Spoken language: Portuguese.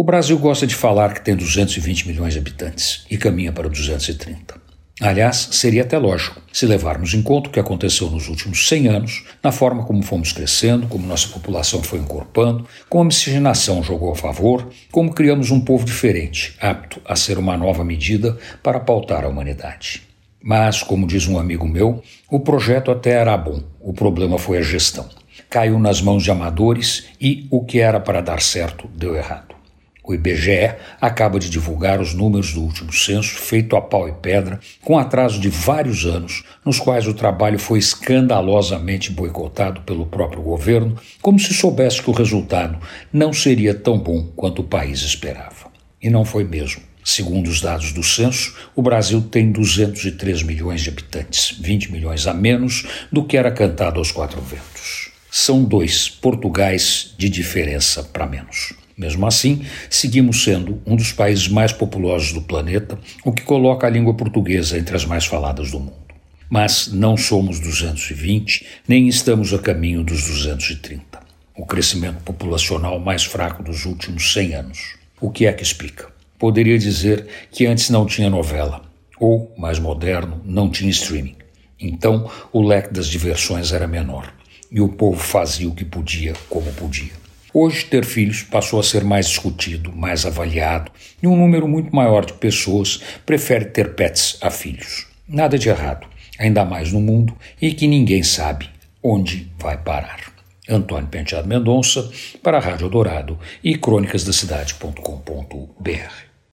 O Brasil gosta de falar que tem 220 milhões de habitantes e caminha para 230. Aliás, seria até lógico, se levarmos em conta o que aconteceu nos últimos 100 anos, na forma como fomos crescendo, como nossa população foi encorpando, como a miscigenação jogou a favor, como criamos um povo diferente, apto a ser uma nova medida para pautar a humanidade. Mas, como diz um amigo meu, o projeto até era bom, o problema foi a gestão. Caiu nas mãos de amadores e o que era para dar certo deu errado. O IBGE acaba de divulgar os números do último censo, feito a pau e pedra, com atraso de vários anos, nos quais o trabalho foi escandalosamente boicotado pelo próprio governo, como se soubesse que o resultado não seria tão bom quanto o país esperava. E não foi mesmo. Segundo os dados do censo, o Brasil tem 203 milhões de habitantes, 20 milhões a menos do que era cantado aos quatro ventos. São dois Portugais de diferença para menos. Mesmo assim, seguimos sendo um dos países mais populosos do planeta, o que coloca a língua portuguesa entre as mais faladas do mundo. Mas não somos 220, nem estamos a caminho dos 230. O crescimento populacional mais fraco dos últimos 100 anos. O que é que explica? Poderia dizer que antes não tinha novela, ou, mais moderno, não tinha streaming. Então, o leque das diversões era menor, e o povo fazia o que podia, como podia. Hoje, ter filhos passou a ser mais discutido, mais avaliado, e um número muito maior de pessoas prefere ter pets a filhos. Nada de errado, ainda mais no mundo e que ninguém sabe onde vai parar. Antônio Penteado Mendonça, para a Rádio Dourado e crônicasdacidade.com.br.